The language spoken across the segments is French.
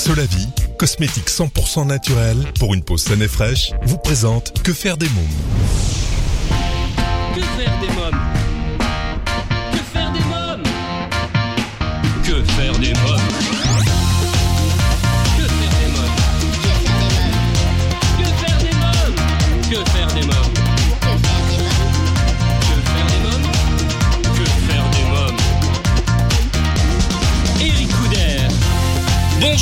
Solavi, cosmétique 100% naturel pour une peau saine et fraîche, vous présente Que faire des mômes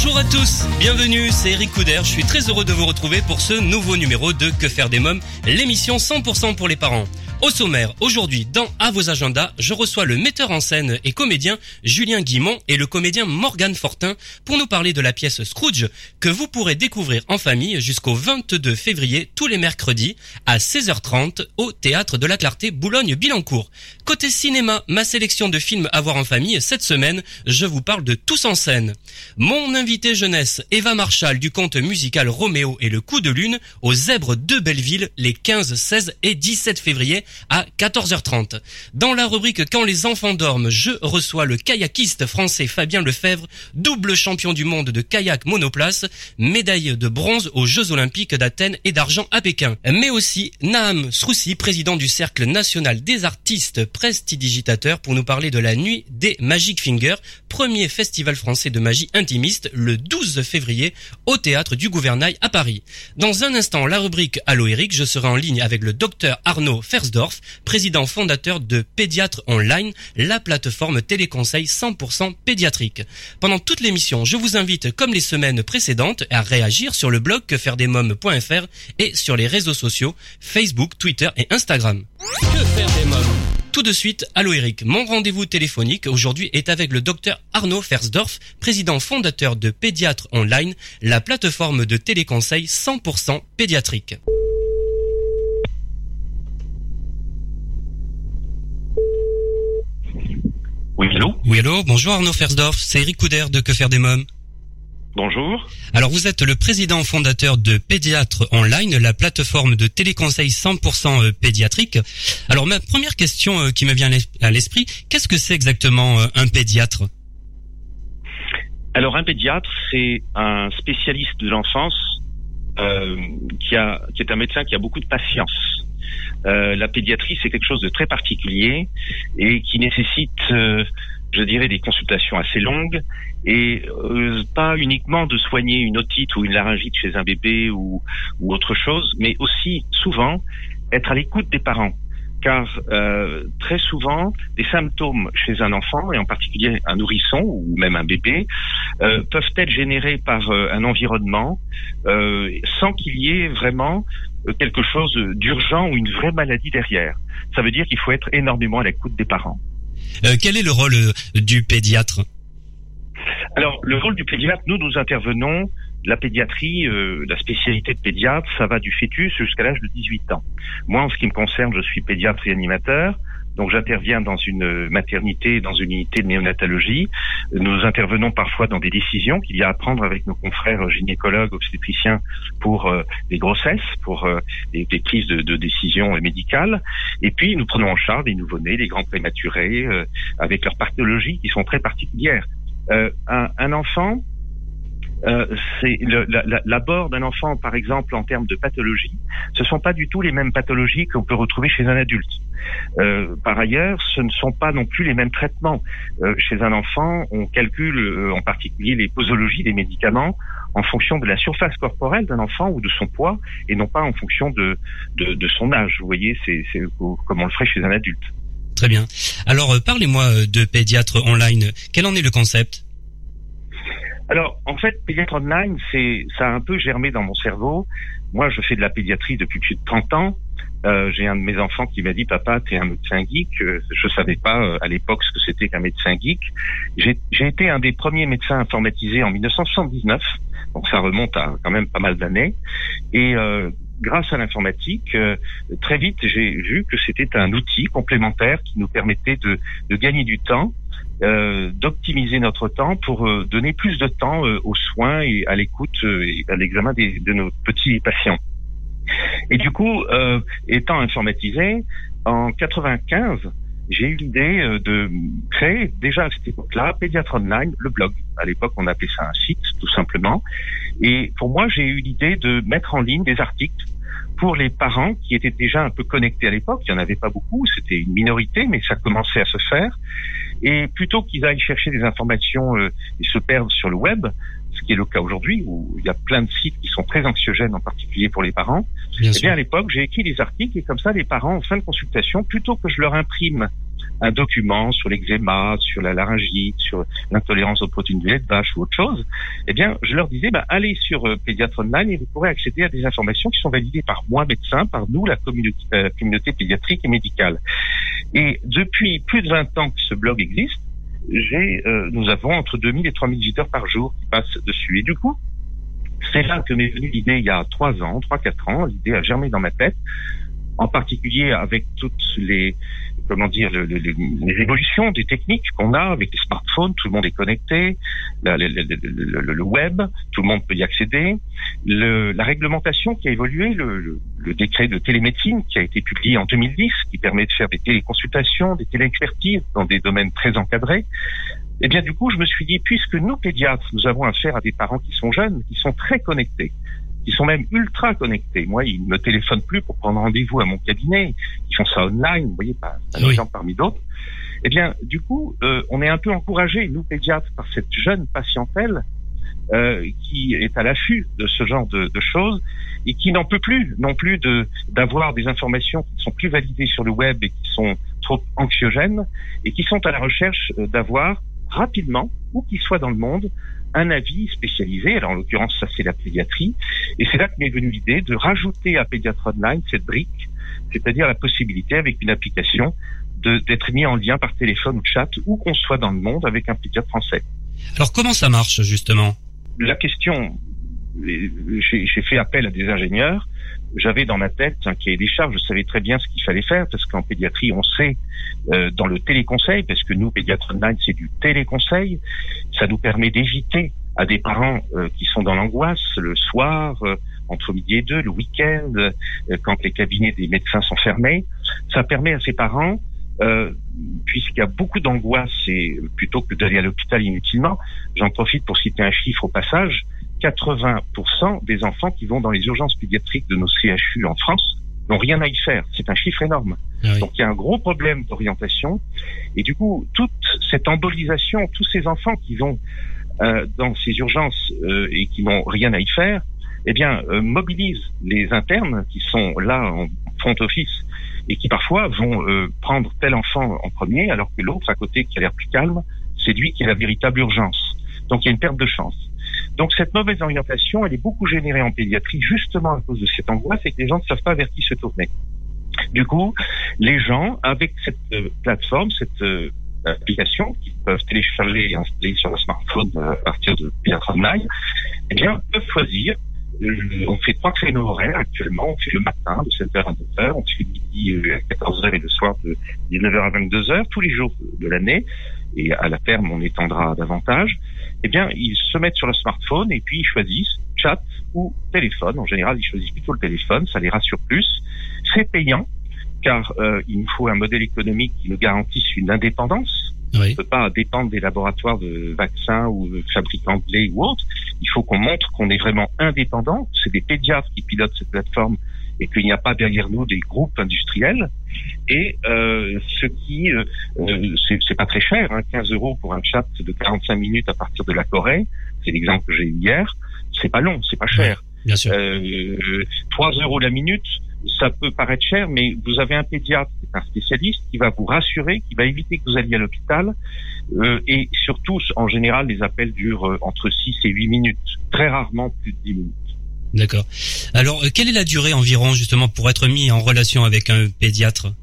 Bonjour à tous, bienvenue, c'est Eric Couder, je suis très heureux de vous retrouver pour ce nouveau numéro de Que faire des mômes, l'émission 100% pour les parents. Au sommaire, aujourd'hui, dans À vos agendas, je reçois le metteur en scène et comédien Julien Guimont et le comédien Morgan Fortin pour nous parler de la pièce Scrooge que vous pourrez découvrir en famille jusqu'au 22 février tous les mercredis à 16h30 au Théâtre de la Clarté Boulogne-Billancourt. Côté cinéma, ma sélection de films à voir en famille, cette semaine, je vous parle de Tous en scène. Mon invité jeunesse, Eva Marshall du conte musical Roméo et le coup de lune aux Zèbres de Belleville les 15, 16 et 17 février à 14h30. Dans la rubrique Quand les enfants dorment, je reçois le kayakiste français Fabien Lefebvre, double champion du monde de kayak monoplace, médaille de bronze aux Jeux Olympiques d'Athènes et d'argent à Pékin. Mais aussi Naam Sroussi, président du Cercle national des artistes prestidigitateurs pour nous parler de la nuit des Magic Fingers, premier festival français de magie intimiste le 12 février au théâtre du Gouvernail à Paris. Dans un instant, la rubrique Allo Eric, je serai en ligne avec le docteur Arnaud Fersdorf, président fondateur de Pédiatre Online, la plateforme téléconseil 100% pédiatrique. Pendant toute l'émission, je vous invite, comme les semaines précédentes, à réagir sur le blog quefairedesmoms.fr et sur les réseaux sociaux Facebook, Twitter et Instagram. Que faire des mômes? Tout de suite, allô Eric, mon rendez-vous téléphonique aujourd'hui est avec le docteur Arnaud Fersdorf, président fondateur de Pédiatre Online, la plateforme de téléconseil 100% pédiatrique. Allô Oui, allô, bonjour Arnaud Fersdorf, c'est Eric Couder de Que faire des mômes. Bonjour. Alors vous êtes le président fondateur de Pédiatre Online, la plateforme de téléconseil 100% euh, pédiatrique. Alors ma première question euh, qui me vient à l'esprit, qu'est-ce que c'est exactement euh, un pédiatre? Alors un pédiatre, c'est un spécialiste de l'enfance euh, qui, a, qui est un médecin qui a beaucoup de patience. Euh, la pédiatrie, c'est quelque chose de très particulier et qui nécessite, euh, je dirais, des consultations assez longues et euh, pas uniquement de soigner une otite ou une laryngite chez un bébé ou, ou autre chose, mais aussi souvent être à l'écoute des parents. Car euh, très souvent, des symptômes chez un enfant, et en particulier un nourrisson ou même un bébé, euh, peuvent être générés par euh, un environnement sans qu'il y ait vraiment quelque chose d'urgent ou une vraie maladie derrière. Ça veut dire qu'il faut être énormément à l'écoute des parents. Quel est le rôle du pédiatre? Alors, le rôle du pédiatre, nous, nous intervenons, la pédiatrie, euh, la spécialité de pédiatre, ça va du fœtus jusqu'à l'âge de 18 ans. Moi, en ce qui me concerne, je suis pédiatre et animateur. Donc j'interviens dans une maternité, dans une unité de néonatologie. Nous intervenons parfois dans des décisions qu'il y a à prendre avec nos confrères gynécologues, obstétriciens pour euh, des grossesses, pour euh, des, prises de, décisions médicales. Et puis nous prenons en charge des nouveau-nés, des grands prématurés, euh, avec leurs pathologies qui sont très particulières. Un, un, enfant, euh, c'est l'abord d'un enfant, par exemple, en termes de pathologie, ce sont pas du tout les mêmes pathologies qu'on peut retrouver chez un adulte. Euh, par ailleurs, ce ne sont pas non plus les mêmes traitements. Euh, chez un enfant, on calcule euh, en particulier les posologies des médicaments en fonction de la surface corporelle d'un enfant ou de son poids, et non pas en fonction de, de, de son âge. Vous voyez, c'est comme on le ferait chez un adulte. Très bien. Alors, euh, parlez-moi de pédiatre online. Quel en est le concept? Alors, en fait, pédiatre online, c'est ça a un peu germé dans mon cerveau. Moi, je fais de la pédiatrie depuis plus de 30 ans. Euh, j'ai un de mes enfants qui m'a dit papa t'es un médecin geek euh, je savais pas euh, à l'époque ce que c'était qu'un médecin geek j'ai été un des premiers médecins informatisés en 1979 donc ça remonte à quand même pas mal d'années et euh, grâce à l'informatique euh, très vite j'ai vu que c'était un outil complémentaire qui nous permettait de, de gagner du temps euh, d'optimiser notre temps pour euh, donner plus de temps euh, aux soins et à l'écoute et à l'examen de nos petits patients. Et du coup, étant informatisé, en 95, j'ai eu l'idée euh, de créer déjà à cette époque-là Pédiatre Online, le blog. À l'époque, on appelait ça un site, tout simplement. Et pour moi, j'ai eu l'idée de mettre en ligne des articles pour les parents qui étaient déjà un peu connectés à l'époque. Il n'y en avait pas beaucoup, c'était une minorité, mais ça commençait à se faire. Et plutôt qu'ils aillent chercher des informations euh, et se perdre sur le web, ce qui est le cas aujourd'hui, où il y a plein de sites qui sont très anxiogènes, en particulier pour les parents. Bien Eh bien, à l'époque, j'ai écrit des articles et comme ça, les parents, en fin de consultation, plutôt que je leur imprime un document sur l'eczéma, sur la laryngite, sur l'intolérance aux protéines de lait de vache ou autre chose, eh bien, je leur disais, bah, allez sur euh, Pédiatre Online et vous pourrez accéder à des informations qui sont validées par moi, médecin, par nous, la communauté, euh, la communauté pédiatrique et médicale. Et depuis plus de 20 ans que ce blog existe, j'ai, euh, nous avons entre 2000 et 3000 visiteurs par jour qui passent dessus. Et du coup, c'est là que m'est venue l'idée il y a trois ans, trois, quatre ans. L'idée a germé dans ma tête, en particulier avec toutes les, comment dire, le- le- les, évolutions des techniques qu'on a avec les smartphones. Tout le monde est connecté, le, web, tout le monde peut y accéder. La réglementation qui a évolué, le décret de télémédecine qui a été publié en 2010, qui permet de faire des téléconsultations, des téléexpertises dans des domaines très encadrés. Eh bien, du coup, je me suis dit, puisque nous, pédiatres, nous avons affaire à des parents qui sont jeunes, qui sont très connectés, qui sont même ultra connectés. Moi, ils ne me téléphonent plus pour prendre rendez-vous à mon cabinet. Ils font ça online, vous voyez, pas un Oui. exemple parmi d'autres. Eh bien, du coup, euh, on est un peu encouragés, nous, pédiatres, par cette jeune patientèle euh, qui est à l'affût de ce genre de, de choses et qui n'en peut plus non plus de d'avoir des informations qui ne sont plus validées sur le web et qui sont trop anxiogènes et qui sont à la recherche euh, d'avoir rapidement, où qu'ils soient dans le monde, un avis spécialisé. Alors en l'occurrence, ça c'est la pédiatrie. Et c'est là que m'est venue l'idée de rajouter à Pédiatre Online cette brique, c'est-à-dire la possibilité avec une application d'être mis en lien par téléphone ou chat, où qu'on soit dans le monde avec un pédiatre français. Alors comment ça marche justement? La question, j'ai fait appel à des ingénieurs. J'avais dans ma tête un cahier des charges. Je savais très bien ce qu'il fallait faire parce qu'en pédiatrie, on sait euh, dans le téléconseil, parce que nous, pédiatre online, c'est du téléconseil. Ça nous permet d'éviter à des parents euh, qui sont dans l'angoisse le soir, euh, entre midi et deux, le week-end, euh, quand les cabinets des médecins sont fermés. Ça permet à ces parents euh, puisqu'il y a beaucoup d'angoisse et plutôt que d'aller à l'hôpital inutilement, j'en profite pour citer un chiffre au passage, 80% des enfants qui vont dans les urgences pédiatriques de nos CHU en France n'ont rien à y faire. C'est un chiffre énorme. Ah oui. Donc il y a un gros problème d'orientation. Et du coup, toute cette embolisation, tous ces enfants qui vont euh, dans ces urgences euh, et qui n'ont rien à y faire, eh bien, euh, mobilisent les internes qui sont là en front office et qui parfois vont euh, prendre tel enfant en premier alors que l'autre à côté qui a l'air plus calme, c'est lui qui a la véritable urgence. Donc il y a une perte de chance. Donc cette mauvaise orientation, elle est beaucoup générée en pédiatrie justement à cause de cette angoisse et que les gens ne savent pas vers qui se tourner. Du coup, les gens, avec cette euh, plateforme, cette euh, application qu'ils peuvent télécharger et installer sur leur smartphone euh, à partir de Pédiatre Online, eh bien, peuvent choisir. On fait trois créneaux horaires actuellement. On fait le matin de 7h à 9h, on fait le midi à 14h et le soir de 19h à 22h, tous les jours de l'année. Et à la terme, on étendra davantage. Eh bien, ils se mettent sur le smartphone et puis ils choisissent chat ou téléphone. En général, ils choisissent plutôt le téléphone, ça les rassure plus. C'est payant car euh, il nous faut un modèle économique qui nous garantisse une indépendance. On Oui. ne peut pas dépendre des laboratoires de vaccins ou de fabricants de lait ou autres. Il faut qu'on montre qu'on est vraiment indépendant. C'est des pédiatres qui pilotent cette plateforme et qu'il n'y a pas derrière nous des groupes industriels. Et euh, ce qui, euh, euh, c'est pas très cher, hein, 15 euros pour un chat de 45 minutes à partir de la Corée. C'est l'exemple que j'ai eu hier. C'est pas long, c'est pas cher. Bien sûr. Euh, 3 euros la minute, ça peut paraître cher, mais vous avez un pédiatre, un spécialiste, qui va vous rassurer, qui va éviter que vous alliez à l'hôpital. Euh, et surtout, en général, les appels durent euh, entre 6 et 8 minutes. Très rarement plus de 10 minutes. D'accord. Alors euh, quelle est la durée environ justement pour être mis en relation avec un pédiatre?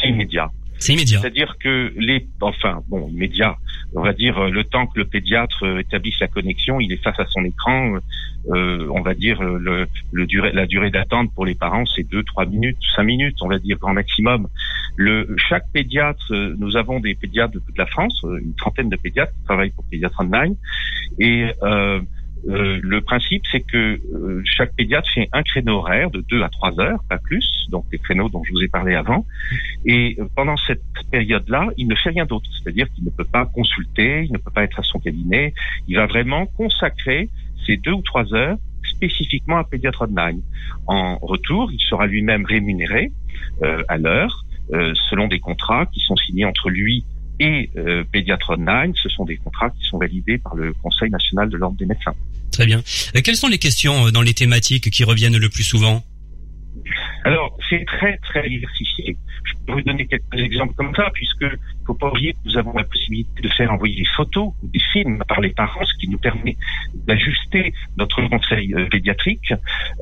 C'est immédiat. C'est immédiat. C'est-à-dire que les, enfin, bon, immédiat, on va dire euh, le temps que le pédiatre euh, établisse la connexion, il est face à son écran, euh, on va dire le, le durée, la durée d'attente pour les parents, c'est deux, trois minutes, cinq minutes, on va dire grand maximum. Le, chaque pédiatre, nous avons des pédiatres de toute la France, une trentaine de pédiatres qui travaillent pour Pédiatre Online, et euh, euh, le principe, c'est que euh, chaque pédiatre fait un créneau horaire de 2 à 3 heures, pas plus, donc les créneaux dont je vous ai parlé avant. Et euh, pendant cette période-là, il ne fait rien d'autre, c'est-à-dire qu'il ne peut pas consulter, il ne peut pas être à son cabinet. Il va vraiment consacrer ces deux ou trois heures spécifiquement à pédiatre online. En retour, il sera lui-même rémunéré à l'heure selon des contrats qui sont signés entre lui et euh, Pédiatre Online, ce sont des contrats qui sont validés par le Conseil national de l'ordre des médecins. Très bien. Euh, quelles sont les questions euh, dans les thématiques qui reviennent le plus souvent? Alors, c'est très, très diversifié. Je peux vous donner quelques exemples comme ça, puisque faut pas oublier que nous avons la possibilité de faire envoyer des photos ou des films par les parents, ce qui nous permet d'ajuster notre conseil euh, pédiatrique.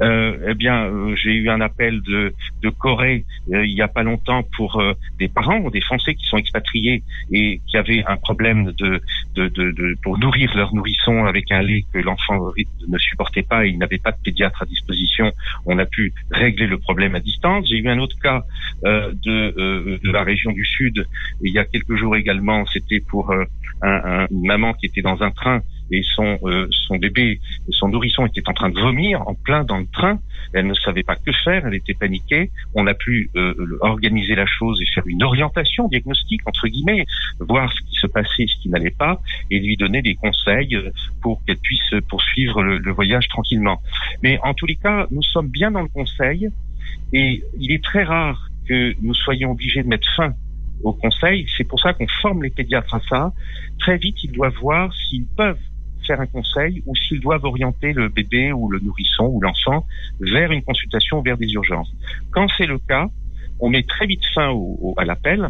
Euh, eh bien, euh, j'ai eu un appel de, de Corée euh, il y a pas longtemps pour des parents des Français qui sont expatriés et qui avaient un problème de, de, de, de pour nourrir leur nourrisson avec un lait que l'enfant ne supportait pas et il n'avait pas de pédiatre à disposition. On a pu régler le problème à distance. J'ai eu un autre cas euh, de, de la région du Sud il y a quelques jours également, c'était pour euh, un, une maman qui était dans un train et son euh, son bébé, son nourrisson était en train de vomir en plein dans le train. Elle ne savait pas que faire, elle était paniquée. On a pu euh, organiser la chose et faire une orientation diagnostique entre guillemets, voir ce qui se passait, ce qui n'allait pas, et lui donner des conseils pour qu'elle puisse poursuivre le voyage tranquillement. Mais en tous les cas, nous sommes bien dans le conseil et il est très rare que nous soyons obligés de mettre fin au conseil. C'est pour ça qu'on forme les pédiatres à ça. Très vite, ils doivent voir s'ils peuvent faire un conseil ou s'ils doivent orienter le bébé ou le nourrisson ou l'enfant vers une consultation ou vers des urgences. Quand c'est le cas, on met très vite fin à l'appel.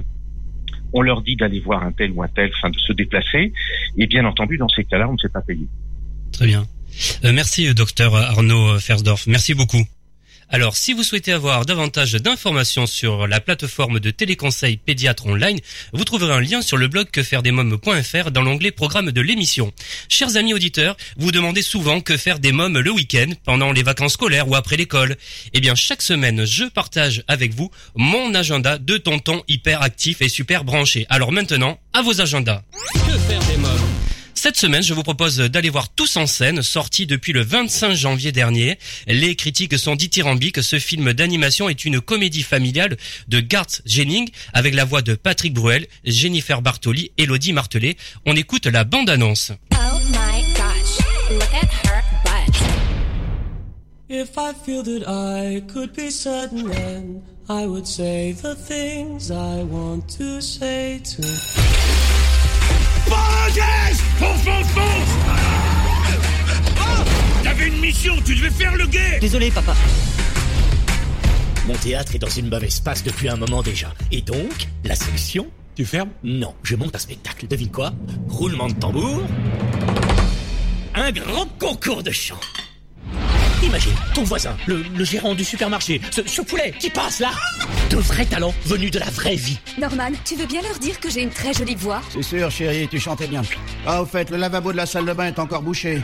On leur dit d'aller voir un tel ou un tel, enfin de se déplacer. Et bien entendu, dans ces cas-là, on ne s'est pas payé. Très bien. Euh, merci, docteur Arnaud Fersdorf. Merci beaucoup. Alors, si vous souhaitez avoir davantage d'informations sur la plateforme de téléconseil pédiatre online, vous trouverez un lien sur le blog quefairedesmoms.fr dans l'onglet programme de l'émission. Chers amis auditeurs, vous demandez souvent que faire des mômes le week-end, pendant les vacances scolaires ou après l'école. Eh bien, chaque semaine, je partage avec vous mon agenda de tonton hyper actif et super branché. Alors maintenant, à vos agendas. Cette semaine, je vous propose d'aller voir Tous en scène, sorti depuis le 25 janvier dernier. Les critiques sont dithyrambiques. Ce film d'animation est une comédie familiale de Garth Jennings avec la voix de Patrick Bruel, Jennifer Bartoli, Elodie Martelet. On écoute la bande-annonce. Oh my gosh, look at her butt. If I feel that I could be certain then I would say the things I want to say to tu devais faire le guet Désolé, papa. Mon théâtre est dans une mauvaise passe depuis un moment déjà. Et donc, la sélection Tu fermes? Non, je monte un spectacle. Devine quoi? Roulement de tambour. Un grand concours de chant. Imagine, ton voisin, le, gérant du supermarché, ce, poulet qui passe là, de vrais talents venus de la vraie vie. Norman, tu veux bien leur dire que j'ai une très jolie voix? C'est sûr, chérie, tu chantais bien. Ah, au fait, le lavabo de la salle de bain est encore bouché.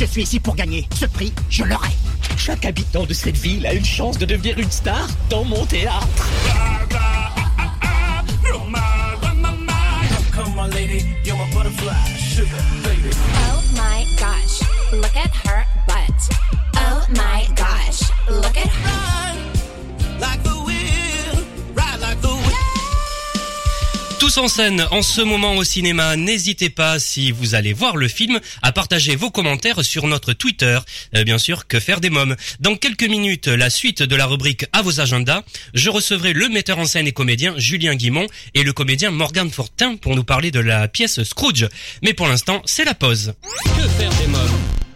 Je suis ici pour gagner. Ce prix, je l'aurai. Chaque habitant de cette ville a une chance de devenir une star dans mon théâtre. En scène en ce moment au cinéma, n'hésitez pas si vous allez voir le film à partager vos commentaires sur notre Twitter, euh, bien sûr que faire des mômes. Dans quelques minutes, la suite de la rubrique à vos agendas, je recevrai le metteur en scène et comédien Julien Guimont et le comédien Morgan Fortin pour nous parler de la pièce Scrooge. Mais pour l'instant, c'est la pause. Que faire des mômes?